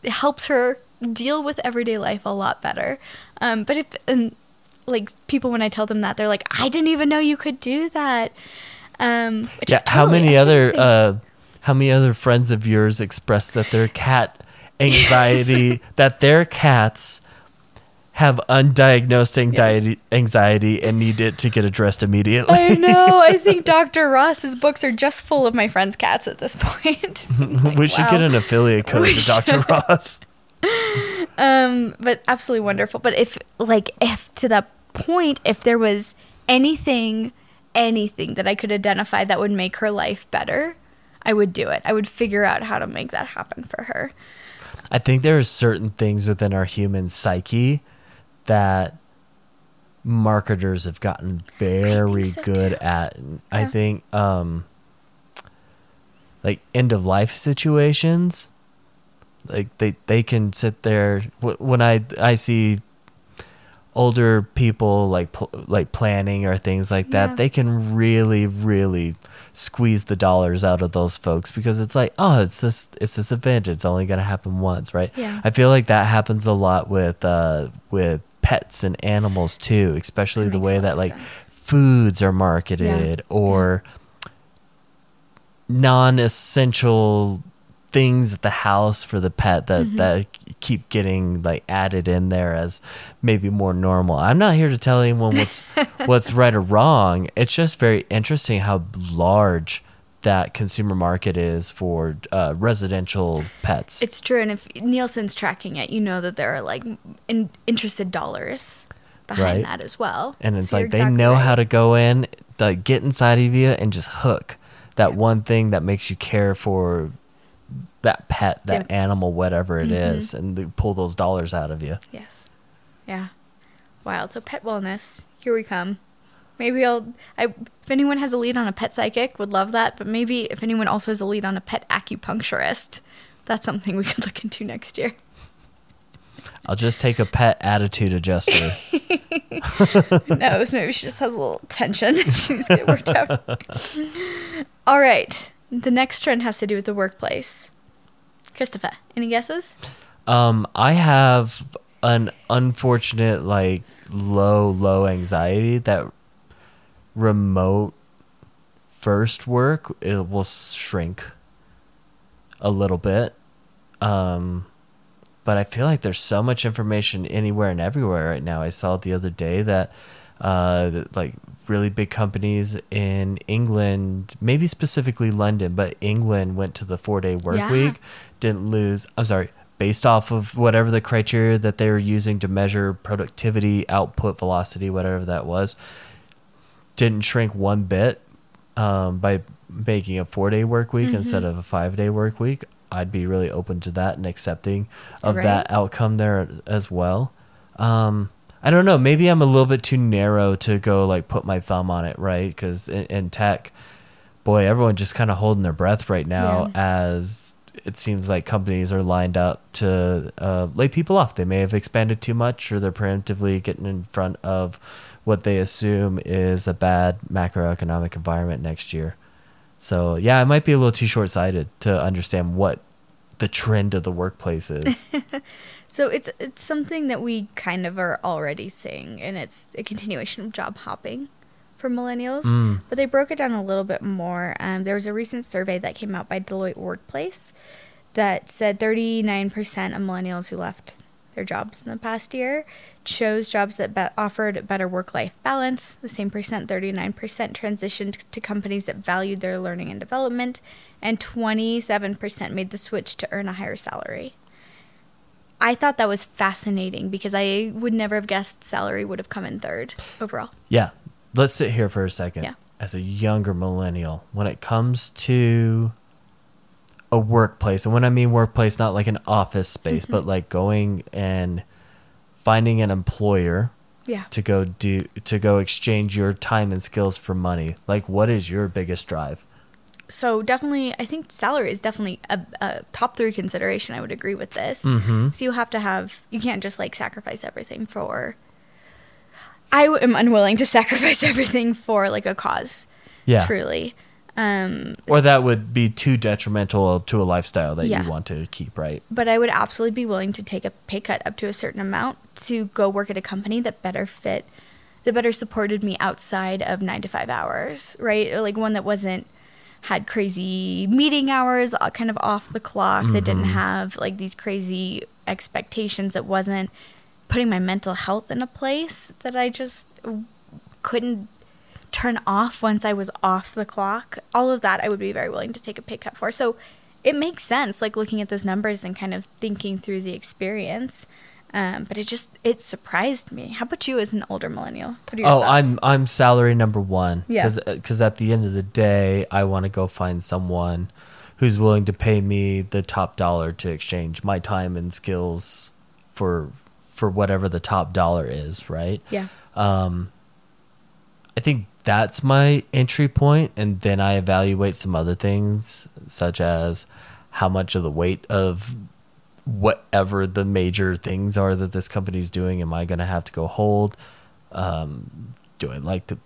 Speaker 2: helps her deal with everyday life a lot better. Um, but if and like people when I tell them that they're like, I didn't even know you could do that. Um,
Speaker 1: yeah. How many other uh, how many other friends of yours expressed that their cat anxiety that their cats have undiagnosed anxiety anxiety and need it to get addressed immediately.
Speaker 2: I know. I think Dr. Ross's books are just full of my friends' cats at this point. Like,
Speaker 1: we should
Speaker 2: wow.
Speaker 1: get an affiliate code
Speaker 2: We
Speaker 1: to Dr. Ross.
Speaker 2: Um, but absolutely wonderful. But if like if to that point, if there was anything, anything that I could identify that would make her life better, I would do it. I would figure out how to make that happen for her.
Speaker 1: I think there are certain things within our human psyche that marketers have gotten very
Speaker 2: so,
Speaker 1: good
Speaker 2: too.
Speaker 1: at. I think um like end of life situations like they they can sit there when I I see older people like pl- like planning or things like that
Speaker 2: Yeah.
Speaker 1: they can really really squeeze the dollars out of those folks because it's like oh it's this it's this event it's only going to happen once right
Speaker 2: Yeah.
Speaker 1: i feel like that happens a lot with uh with pets and animals too especially
Speaker 2: That
Speaker 1: the way that like
Speaker 2: sense.
Speaker 1: foods are marketed or non-essential things at the house for the pet that
Speaker 2: Mm-hmm.
Speaker 1: that keep getting like added in there as maybe more normal. I'm not here to tell anyone what's what's right or wrong. It's just very interesting how large that consumer market is for uh, residential pets.
Speaker 2: It's true, and if Nielsen's tracking it, you know that there are like in, interested dollars behind
Speaker 1: Right.
Speaker 2: that as well.
Speaker 1: and it's
Speaker 2: So
Speaker 1: like they
Speaker 2: exactly
Speaker 1: know
Speaker 2: right.
Speaker 1: how to go in, like get inside of you and just hook that one thing that makes you care for that pet, that
Speaker 2: Yeah.
Speaker 1: animal, whatever it
Speaker 2: Mhm.
Speaker 1: is, and pull those dollars out of you.
Speaker 2: Yes. Yeah. Wild. So pet wellness. Here we come. Maybe I'll. I, if anyone has a lead on a pet psychic, would love that. But maybe if anyone also has a lead on a pet acupuncturist, that's something we could look into next year.
Speaker 1: I'll just take a pet attitude adjuster.
Speaker 2: no, knows? Maybe she just has a little tension. She's get worked out. All right. The next trend has to do with the workplace. Christopher, any guesses?
Speaker 1: Um, I have an unfortunate, like, low, low anxiety that remote first work it will shrink a little bit. Um, but I feel like there's so much information anywhere and everywhere right now. I saw the other day that, uh, like really big companies in England, maybe specifically London, but England went to the four day work
Speaker 2: Yeah.
Speaker 1: week, didn't lose. I'm sorry, based off of whatever the criteria that they were using to measure productivity, output, velocity, whatever that was, didn't shrink one bit um, by making a four day work week instead of a five day work week. I'd be really open to that and accepting of
Speaker 2: Right.
Speaker 1: that outcome there as well. Um, I don't know. Maybe I'm a little bit too narrow to go like put my thumb on it, right? Because in, in tech, boy, everyone just kind of holding their breath right now as it seems like companies are lined up to uh, lay people off. They may have expanded too much, or they're preemptively getting in front of what they assume is a bad macroeconomic environment next year. So yeah, I might be a little too short sighted to understand what the trend of the workplace is.
Speaker 2: So it's it's something that we kind of are already seeing, and it's a continuation of job hopping for millennials.
Speaker 1: Mm.
Speaker 2: But they broke it down a little bit more. Um, there was a recent survey that came out by Deloitte Workplace that said 39% of millennials who left their jobs in the past year chose jobs that be- offered better work-life balance. The same percent, 39%, transitioned to companies that valued their learning and development, and 27% made the switch to earn a higher salary. I thought that was fascinating because I would never have guessed salary would have come in third overall.
Speaker 1: Yeah. Let's sit here for a second.
Speaker 2: Yeah.
Speaker 1: As a younger millennial, when it comes to a workplace, and when I mean workplace, not like an office space,
Speaker 2: Mm-hmm.
Speaker 1: but like going and finding an employer
Speaker 2: Yeah.
Speaker 1: to go do to go exchange your time and skills for money. Like what is your biggest drive?
Speaker 2: So definitely, I think salary is definitely a, a top three consideration. I would agree with this.
Speaker 1: Mhm.
Speaker 2: So you have to have, you can't just like sacrifice everything for. i am unwilling to sacrifice everything for like a cause.
Speaker 1: Yeah.
Speaker 2: Truly. Um,
Speaker 1: Or that would be too detrimental to a lifestyle that
Speaker 2: Yeah.
Speaker 1: you want to keep, right?
Speaker 2: but I would absolutely be willing to take a pay cut up to a certain amount to go work at a company that better fit, that better supported me outside of nine to five hours, right? Or like one that wasn't had crazy meeting hours, uh, kind of off the clock, that didn't have like these crazy expectations, that wasn't putting my mental health in a place that I just couldn't turn off once I was off the clock. All of that I would be very willing to take a pay cut for. So it makes sense, like looking at those numbers and kind of thinking through the experience. Um, but it just it surprised me. How about you as an older millennial? What are your
Speaker 1: Oh,
Speaker 2: thoughts?
Speaker 1: I'm I'm salary number one.
Speaker 2: Yeah.
Speaker 1: Because at the end of the day, I want to go find someone who's willing to pay me the top dollar to exchange my time and skills for for whatever the top dollar is, right?
Speaker 2: yeah.
Speaker 1: Um, I think that's my entry point, and then I evaluate some other things, such as how much of the weight of whatever the major things are that this company's doing am I going to have to go hold? Um, do I like the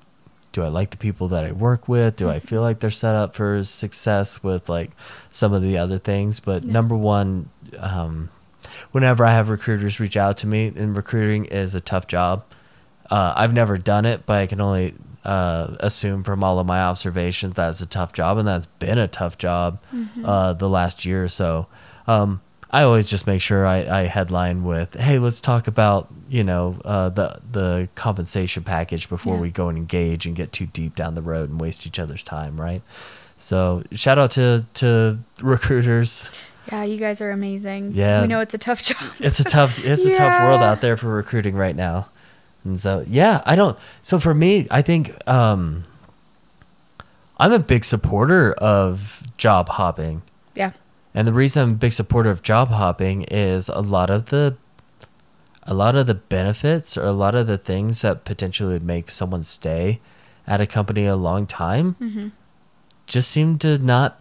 Speaker 1: do I like the people that I work with? Do I feel like they're set up for success with like some of the other things? But
Speaker 2: Yeah.
Speaker 1: number one, um, whenever I have recruiters reach out to me, and recruiting is a tough job. Uh, I've never done it, but I can only uh, assume from all of my observations that's a tough job, and that's been a tough job uh, the last year or so. Um, I always just make sure I, I headline with, "Hey, let's talk about you know uh, the the compensation package before
Speaker 2: Yeah.
Speaker 1: we go and engage and get too deep down the road and waste each other's time." Right. So shout out to to recruiters.
Speaker 2: Yeah, you guys are amazing.
Speaker 1: Yeah.
Speaker 2: We know it's a tough job.
Speaker 1: It's a tough it's a tough world out there for recruiting right now. And so yeah, I don't so for me, I think um I'm a big supporter of job hopping.
Speaker 2: yeah.
Speaker 1: And the reason I'm a big supporter of job hopping is a lot of the a lot of the benefits or a lot of the things that potentially would make someone stay at a company a long time
Speaker 2: Mm-hmm.
Speaker 1: just seem to not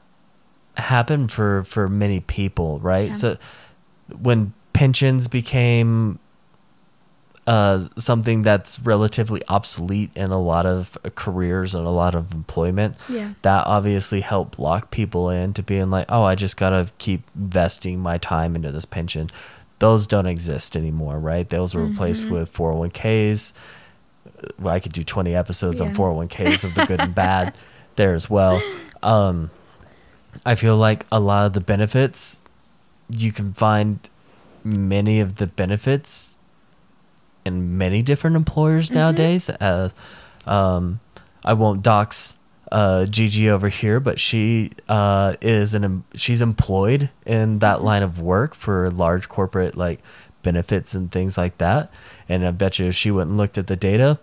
Speaker 1: happen for for many people, right?
Speaker 2: Yeah.
Speaker 1: So when pensions became uh, something that's relatively obsolete in a lot of careers and a lot of employment,
Speaker 2: Yeah.
Speaker 1: that obviously helped lock people into being like, oh, I just gotta keep vesting my time into this pension. Those don't exist anymore, right? Those were replaced
Speaker 2: Mm-hmm.
Speaker 1: with 401ks. Well, I could do 20 episodes on 401ks of the good and bad there as well. Um, I feel like a lot of the benefits, you can find many of the benefits in many different employers nowadays. Uh, um, I won't dox uh, Gigi over here, but she uh, is an em- she's employed in that line of work for large corporate like benefits and things like that. And I bet you if she went and looked at the data,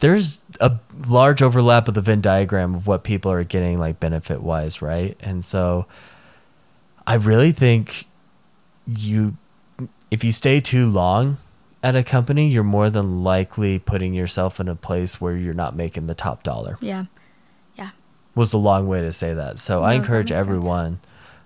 Speaker 1: there's a large overlap of the Venn diagram of what people are getting like benefit wise, right? And so I really think you if you stay too long at a company, you're more than likely putting yourself in a place where you're not making the top dollar.
Speaker 2: Yeah. Yeah.
Speaker 1: Was a long way to say that. So
Speaker 2: No,
Speaker 1: I encourage everyone.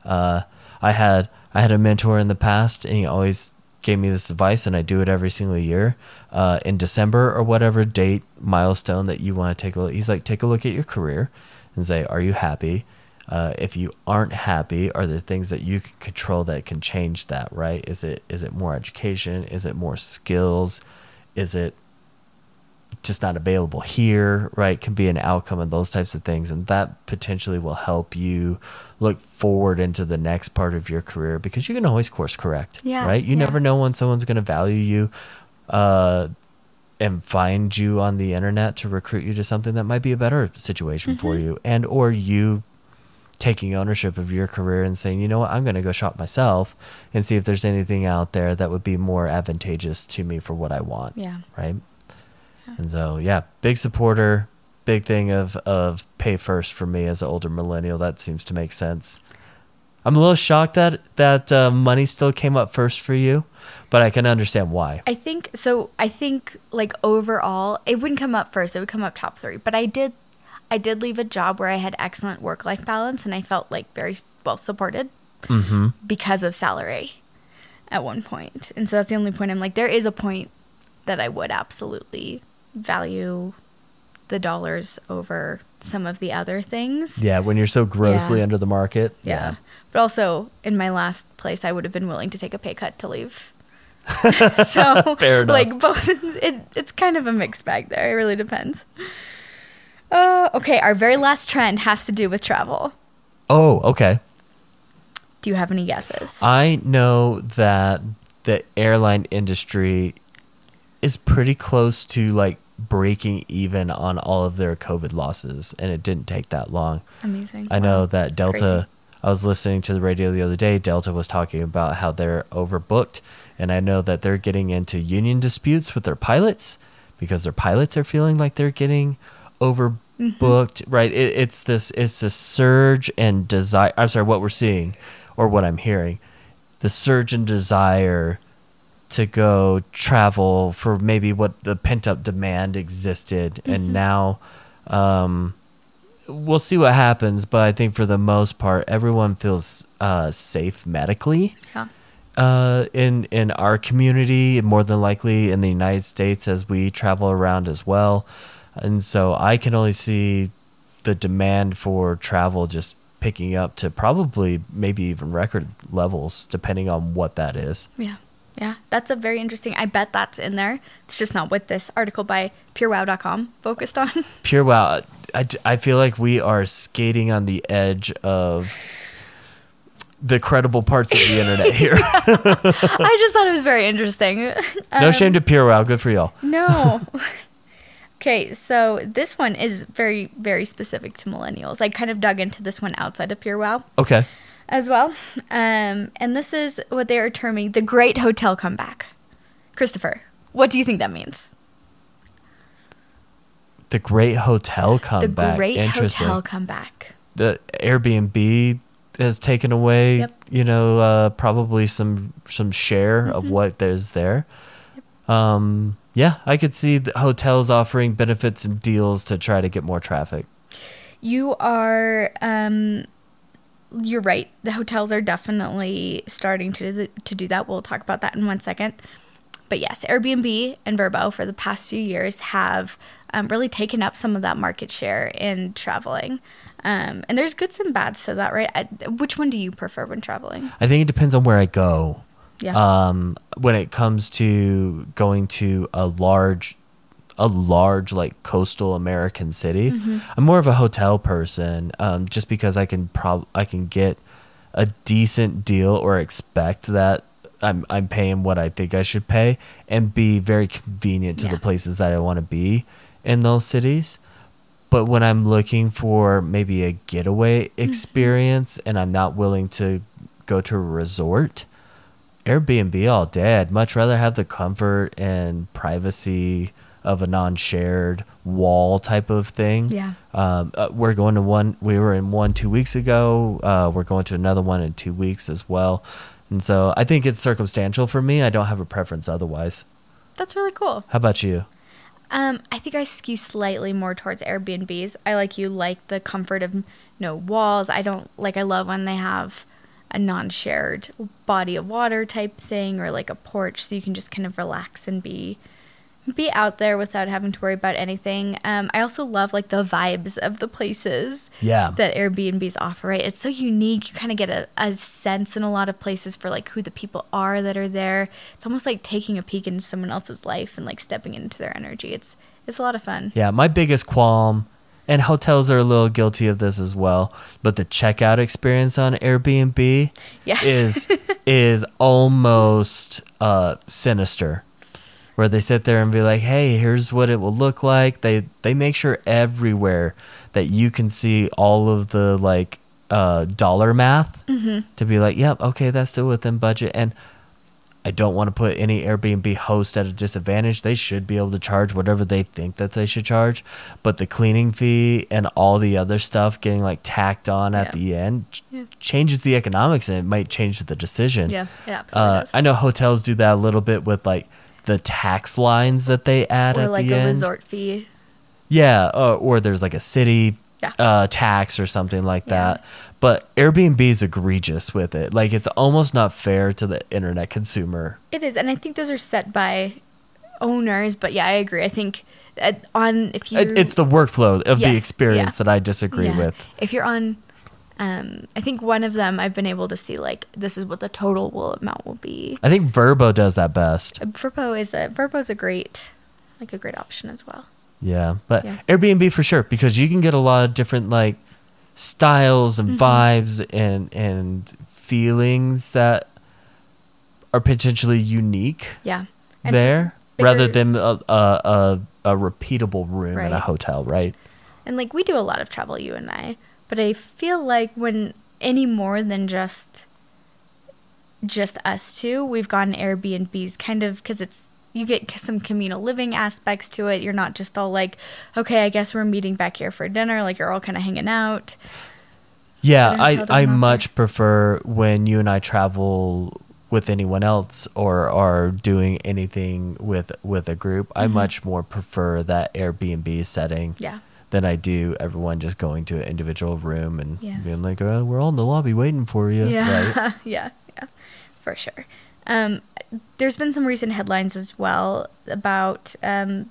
Speaker 1: Uh, I had I had a mentor in the past, and he always gave me this advice, and I do it every single year. Uh, in December or whatever date milestone that you want to take a look, he's like, take a look at your career and say, are you happy? Uh, if you aren't happy, are there things that you can control that can change that? Right? Is it is it more education? Is it more skills? Is it just not available here, right? Can be an outcome of those types of things. And that potentially will help you look forward into the next part of your career because you can always course correct,
Speaker 2: Yeah,
Speaker 1: right? You
Speaker 2: yeah.
Speaker 1: never know when someone's going to value you uh, and find you on the internet to recruit you to something that might be a better situation for
Speaker 2: Mm-hmm.
Speaker 1: you. And or you taking ownership of your career and saying, you know what, I'm going to go shop myself and see if there's anything out there that would be more advantageous to me for what I want
Speaker 2: Yeah.
Speaker 1: right? And so, yeah, big supporter, big thing of of pay first for me as an older millennial. That seems to make sense. I'm a little shocked that that uh, money still came up first for you, but I can understand why.
Speaker 2: I think so. I think like overall, it wouldn't come up first. It would come up top three. But I did, I did leave a job where I had excellent work life balance, and I felt like very well supported
Speaker 1: Mm-hmm.
Speaker 2: because of salary at one point. And so that's the only point. I'm like, there is a point that I would absolutely value the dollars over some of the other things.
Speaker 1: Yeah, when you're so grossly
Speaker 2: Yeah.
Speaker 1: under the market.
Speaker 2: Yeah. But also, in my last place, I would have been willing to take a pay cut to leave. so,
Speaker 1: Fair
Speaker 2: like both, it, it's kind of a mixed bag there. It really depends. Uh, okay, our very last trend has to do with travel.
Speaker 1: Oh, okay.
Speaker 2: Do you have any guesses?
Speaker 1: I know that the airline industry is pretty close to like breaking even on all of their COVID losses, and it didn't take that long.
Speaker 2: Amazing.
Speaker 1: I know that
Speaker 2: that's
Speaker 1: Delta.
Speaker 2: crazy.
Speaker 1: I was listening to the radio the other day. Delta was talking about how they're overbooked, and I know that they're getting into union disputes with their pilots because their pilots are feeling like they're getting overbooked.
Speaker 2: Mm-hmm.
Speaker 1: Right? It, it's this. It's this surge and desire. I'm sorry. What we're seeing, or what I'm hearing, the surge and desire to go travel for maybe what the pent up demand existed, and now. Um, we'll see what happens, but I think for the most part, everyone feels uh, safe medically
Speaker 2: Yeah.
Speaker 1: uh, in in our community, more than likely in the United States as we travel around as well. And so I can only see the demand for travel just picking up to probably maybe even record levels, depending on what that is.
Speaker 2: Yeah. Yeah. That's a very interesting. I bet that's in there. It's just not what this article by purewow.com focused on.
Speaker 1: Pure wow, I, I feel like we are skating on the edge of the credible parts of the internet here.
Speaker 2: I just thought it was very interesting.
Speaker 1: no shame um, to Pure Wow, good for y'all.
Speaker 2: No. okay, so this one is very, very specific to millennials. I kind of dug into this one outside of Pure Wow
Speaker 1: Okay.
Speaker 2: as well. Um, and this is what they are terming the Great Hotel Comeback. Christopher, what do you think that means?
Speaker 1: The Great Hotel Comeback.
Speaker 2: The.
Speaker 1: Great.
Speaker 2: Hotel Comeback.
Speaker 1: The Airbnb has taken away,
Speaker 2: Yep.
Speaker 1: you know, uh, probably some some share of what there's there. Um, yeah, I could see the hotels offering benefits and deals to try to get more traffic.
Speaker 2: You are, um, you're right. The hotels are definitely starting to do, to do that. We'll talk about that in one second. But yes, Airbnb and Vrbo for the past few years have um, really taken up some of that market share in traveling. Um, and there's goods and bads to that, right? I, which one do you prefer when traveling?
Speaker 1: I think it depends on where I go.
Speaker 2: Yeah.
Speaker 1: Um, when it comes to going to a large, a large like coastal American city,
Speaker 2: Mm-hmm.
Speaker 1: I'm more of a hotel person. Um, just because I can prob I can get a decent deal or expect that I'm I'm paying what I think I should pay and be very convenient to
Speaker 2: Yeah.
Speaker 1: the places that I want to be in those cities. But when I'm looking for maybe a getaway
Speaker 2: Mm-hmm.
Speaker 1: experience and I'm not willing to go to a resort, Airbnb all day. I'd much rather have the comfort and privacy of a non-shared wall type of thing.
Speaker 2: Yeah.
Speaker 1: Um, uh, we're going to one. We were in one two weeks ago. Uh, we're going to another one in two weeks as well. And so I think it's circumstantial for me. I don't have a preference otherwise.
Speaker 2: That's really cool.
Speaker 1: How about you?
Speaker 2: Um, I think I skew slightly more towards Airbnbs. I like you like the comfort of no walls. I don't like I love when they have a non-shared body of water type thing or like a porch so you can just kind of relax and be be out there without having to worry about anything. Um, I also love like the vibes of the places
Speaker 1: Yeah.
Speaker 2: that Airbnbs offer, right? It's so unique. You kind of get a, a sense in a lot of places for like who the people are that are there. It's almost like taking a peek into someone else's life and like stepping into their energy. It's it's a lot of fun.
Speaker 1: Yeah, my biggest qualm, and hotels are a little guilty of this as well, but the checkout experience on Airbnb
Speaker 2: Yes.
Speaker 1: is is almost uh, sinister. Where they sit there and be like, "Hey, here's what it will look like." They they make sure everywhere that you can see all of the like uh, dollar math to be like, "Yep, okay, that's still within budget." And I don't want to put any Airbnb host at a disadvantage. They should be able to charge whatever they think that they should charge, but the cleaning fee and all the other stuff getting like tacked on at the end
Speaker 2: Yeah.
Speaker 1: changes the economics and it might change the decision.
Speaker 2: Yeah, it absolutely
Speaker 1: Uh. I know hotels do that a little bit with like the tax lines that they add
Speaker 2: or
Speaker 1: at
Speaker 2: like
Speaker 1: the
Speaker 2: a
Speaker 1: end.
Speaker 2: resort fee.
Speaker 1: Yeah, uh, or there's like a city
Speaker 2: Yeah.
Speaker 1: uh, tax or something like
Speaker 2: Yeah.
Speaker 1: that. But Airbnb is egregious with it. Like it's almost not fair to the internet consumer.
Speaker 2: It is, and I think those are set by owners. But yeah, I agree. I think uh, on if you
Speaker 1: it's the workflow of the experience
Speaker 2: yeah.
Speaker 1: that I disagree with.
Speaker 2: If you're on, um, I think one of them I've been able to see like this is what the total will amount will be.
Speaker 1: I think Vrbo does that best.
Speaker 2: Vrbo is a Vrbo's a great, like a great option as well.
Speaker 1: Yeah, but
Speaker 2: Yeah.
Speaker 1: Airbnb for sure because you can get a lot of different like styles and
Speaker 2: Mm-hmm.
Speaker 1: vibes and and feelings that are potentially unique
Speaker 2: Yeah. And
Speaker 1: there
Speaker 2: bigger-
Speaker 1: rather than a, a, a, a repeatable room in a hotel, right?
Speaker 2: And like we do a lot of travel, you and I, but I feel like when any more than just just us two, we've gotten Airbnbs kind of because it's you get some communal living aspects to it. You're not just all like, okay, I guess we're meeting back here for dinner. Like you're all kind of hanging out.
Speaker 1: Yeah, I, I
Speaker 2: doesn't
Speaker 1: much prefer when you and I travel with anyone else or are doing anything with with a group. I
Speaker 2: Mm-hmm.
Speaker 1: much more prefer that Airbnb setting
Speaker 2: Yeah.
Speaker 1: than I do everyone just going to an individual room and
Speaker 2: Yes.
Speaker 1: being like, oh, "We're all in the lobby waiting for you."
Speaker 2: Yeah,
Speaker 1: Right?
Speaker 2: yeah, yeah, for sure. Um, there's been some recent headlines as well about um,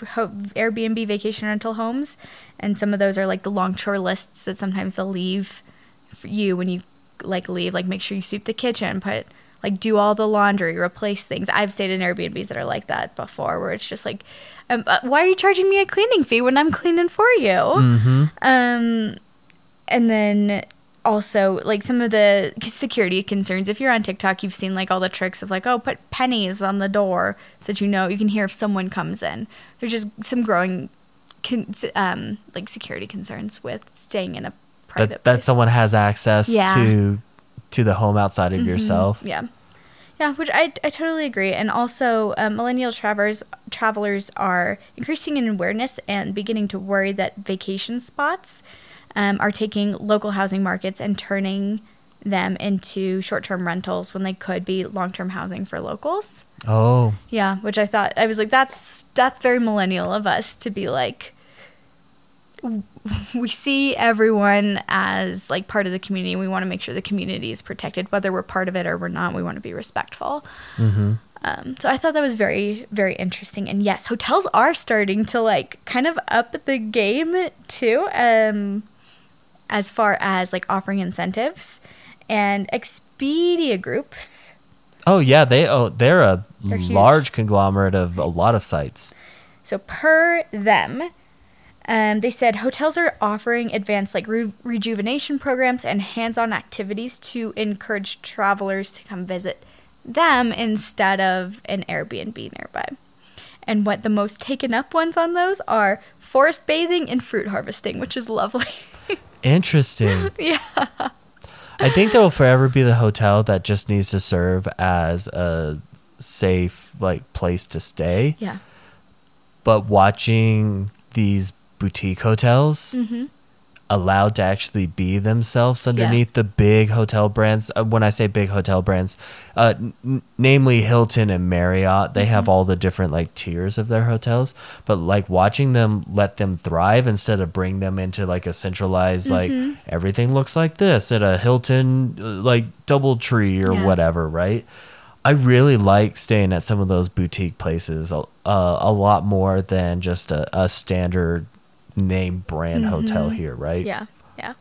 Speaker 2: ho- Airbnb vacation rental homes, and some of those are like the long chore lists that sometimes they'll leave for you when you like leave. Like make sure you sweep the kitchen, put like do all the laundry, replace things. I've stayed in Airbnbs that are like that before, where it's just like, um, uh, why are you charging me a cleaning fee when I'm cleaning for you?
Speaker 1: Mm-hmm.
Speaker 2: Um, and then also like some of the security concerns. If you're on TikTok, you've seen like all the tricks of like, oh, put pennies on the door so that you know you can hear if someone comes in. There's just some growing, con- um, like security concerns with staying in a private.
Speaker 1: That that someone has access
Speaker 2: Yeah.
Speaker 1: to to the home outside of yourself.
Speaker 2: Yeah. Yeah, which I, I totally agree. And also, uh, millennial travelers travelers are increasing in awareness and beginning to worry that vacation spots um, are taking local housing markets and turning them into short-term rentals when they could be long-term housing for locals.
Speaker 1: Oh,
Speaker 2: Yeah, which I thought I was like, that's that's very millennial of us to be like. We see everyone as like part of the community. We want to make sure the community is protected, whether we're part of it or we're not. We want to be respectful.
Speaker 1: mm-hmm.
Speaker 2: Um, so I thought that was very, very interesting. And yes, hotels are starting to like kind of up the game too, um, as far as like offering incentives and Expedia groups.
Speaker 1: oh yeah, they oh they're a
Speaker 2: They're
Speaker 1: large conglomerate of a lot of sites.
Speaker 2: So per them, um, they said hotels are offering advanced like re- rejuvenation programs and hands-on activities to encourage travelers to come visit them instead of an Airbnb nearby. And what the most taken up ones on those are forest bathing and fruit harvesting, which is lovely.
Speaker 1: Interesting.
Speaker 2: yeah.
Speaker 1: I think there will forever be the hotel that just needs to serve as a safe like place to stay.
Speaker 2: Yeah.
Speaker 1: But watching these boutique hotels
Speaker 2: Mm-hmm.
Speaker 1: Allowed to actually be themselves underneath the big hotel brands. Uh, when I say big hotel brands, uh, n- namely Hilton and Marriott, they have all the different like tiers of their hotels. But like watching them let them thrive instead of bring them into like a centralized like everything looks like this at a Hilton uh, like DoubleTree or
Speaker 2: Yeah.
Speaker 1: whatever, right? I really like staying at some of those boutique places uh, a lot more than just a, a standard name brand hotel mm-hmm. here, right?
Speaker 2: Yeah, yeah.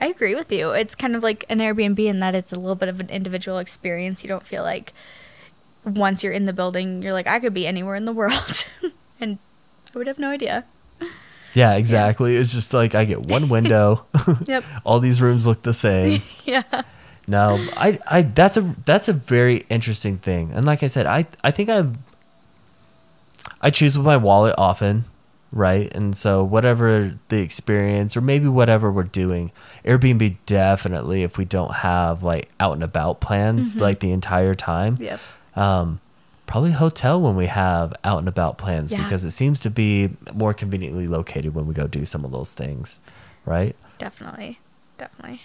Speaker 2: I agree with you. It's kind of like an Airbnb in that it's a little bit of an individual experience. You don't feel like once you're in the building, you're like, I could be anywhere in the world. and I would have no idea.
Speaker 1: Yeah, exactly. It's just like I get one window.
Speaker 2: Yep.
Speaker 1: All these rooms look the same.
Speaker 2: yeah.
Speaker 1: No, I, I that's a that's a very interesting thing. And like I said, I I think I I choose with my wallet often, right? And so whatever the experience or maybe whatever we're doing, Airbnb definitely if we don't have like out and about plans like the entire time.
Speaker 2: Yep.
Speaker 1: Um probably hotel when we have out and about plans
Speaker 2: Yeah.
Speaker 1: because it seems to be more conveniently located when we go do some of those things, right?
Speaker 2: Definitely. Definitely.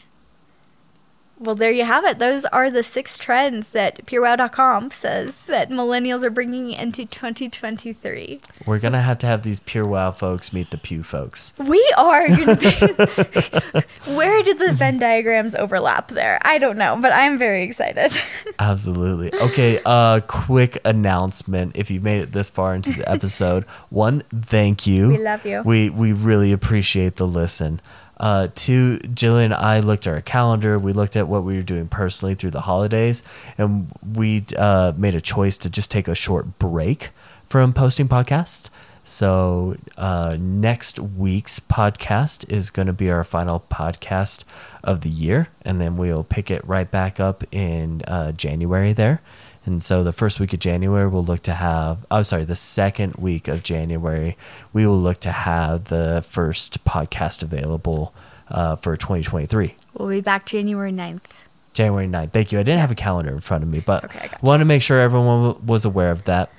Speaker 2: Well, there you have it. Those are the six trends that PureWow.com says that millennials are bringing into 2023.
Speaker 1: We're gonna have to have these pure wow folks meet the pew folks.
Speaker 2: We are going to be. Where did the Venn diagrams overlap there? I don't know, but I'm very excited.
Speaker 1: Absolutely. Okay, uh quick announcement if you've made it this far into the episode. One, thank you.
Speaker 2: We love you.
Speaker 1: We we really appreciate the listen. Uh two, Jillian and I looked at our calendar, we looked at what we were doing personally through the holidays, and we uh made a choice to just take a short break from posting podcasts. So uh, next week's podcast is going to be our final podcast of the year, and then we'll pick it right back up in uh, January there. And so the first week of January, we'll look to have, I'm oh, sorry, the second week of January, we will look to have the first podcast available uh, for 2023.
Speaker 2: we'll be back January 9th.
Speaker 1: January 9th. Thank you. I didn't have a calendar in front of me, but
Speaker 2: Okay,
Speaker 1: want to make sure everyone was aware of that.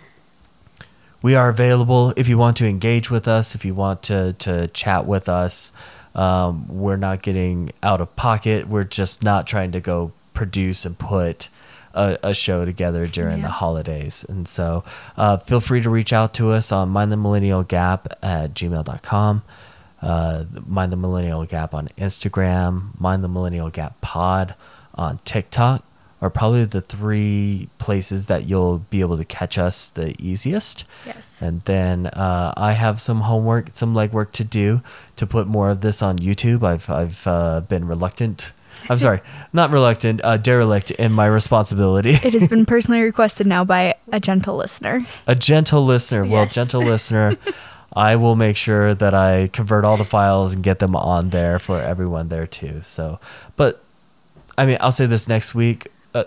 Speaker 1: We are available if you want to engage with us, if you want to, to chat with us. Um, we're not getting out of pocket. We're just not trying to go produce and put a, a show together during
Speaker 2: Yeah.
Speaker 1: the holidays. And so uh, feel free to reach out to us on Mind the Millennial Gap at gmail.com uh, Mind the Millennial Gap on Instagram, Mind the Millennial Gap Pod on TikTok are probably the three places that you'll be able to catch us the easiest.
Speaker 2: Yes.
Speaker 1: And then uh, I have some homework, some legwork to do to put more of this on YouTube. I've I've uh, been reluctant. I'm sorry, not reluctant, uh, derelict in my responsibility.
Speaker 2: It has been personally requested now by a gentle listener.
Speaker 1: a gentle listener. Well,
Speaker 2: Yes.
Speaker 1: gentle listener, I will make sure that I convert all the files and get them on there for everyone there too. So, but I mean, I'll say this next week. Uh,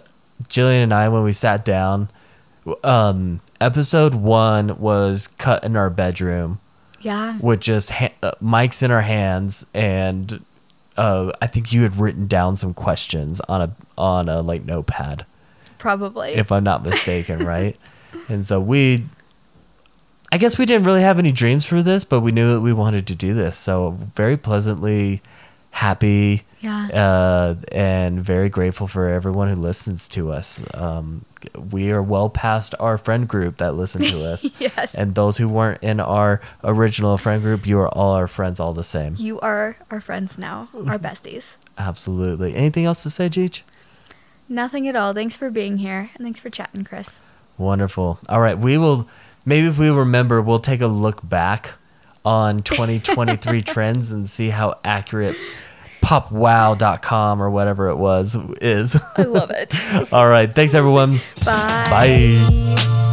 Speaker 1: Jillian and I, when we sat down, um, episode one was cut in our bedroom
Speaker 2: Yeah.
Speaker 1: with just ha- uh, mics in our hands and. Uh, I think you had written down some questions on a on a like notepad
Speaker 2: Probably.
Speaker 1: if I'm not mistaken, right? And so we, I guess we didn't really have any dreams for this, but we knew that we wanted to do this. So very pleasantly happy
Speaker 2: Yeah.
Speaker 1: uh, and very grateful for everyone who listens to us. Um, we are well past our friend group that listen to us.
Speaker 2: Yes.
Speaker 1: And those who weren't in our original friend group, you are all our friends all the same.
Speaker 2: You are our friends now, our besties.
Speaker 1: Absolutely. Anything else to say, Cheech?
Speaker 2: Nothing at all. Thanks for being here, and thanks for chatting, Chris.
Speaker 1: Wonderful. All right, we will maybe if we remember, we'll take a look back on 2023 trends and see how accurate popwow.com or whatever it was is.
Speaker 2: I love it.
Speaker 1: All right, thanks everyone.
Speaker 2: Bye.
Speaker 1: Bye.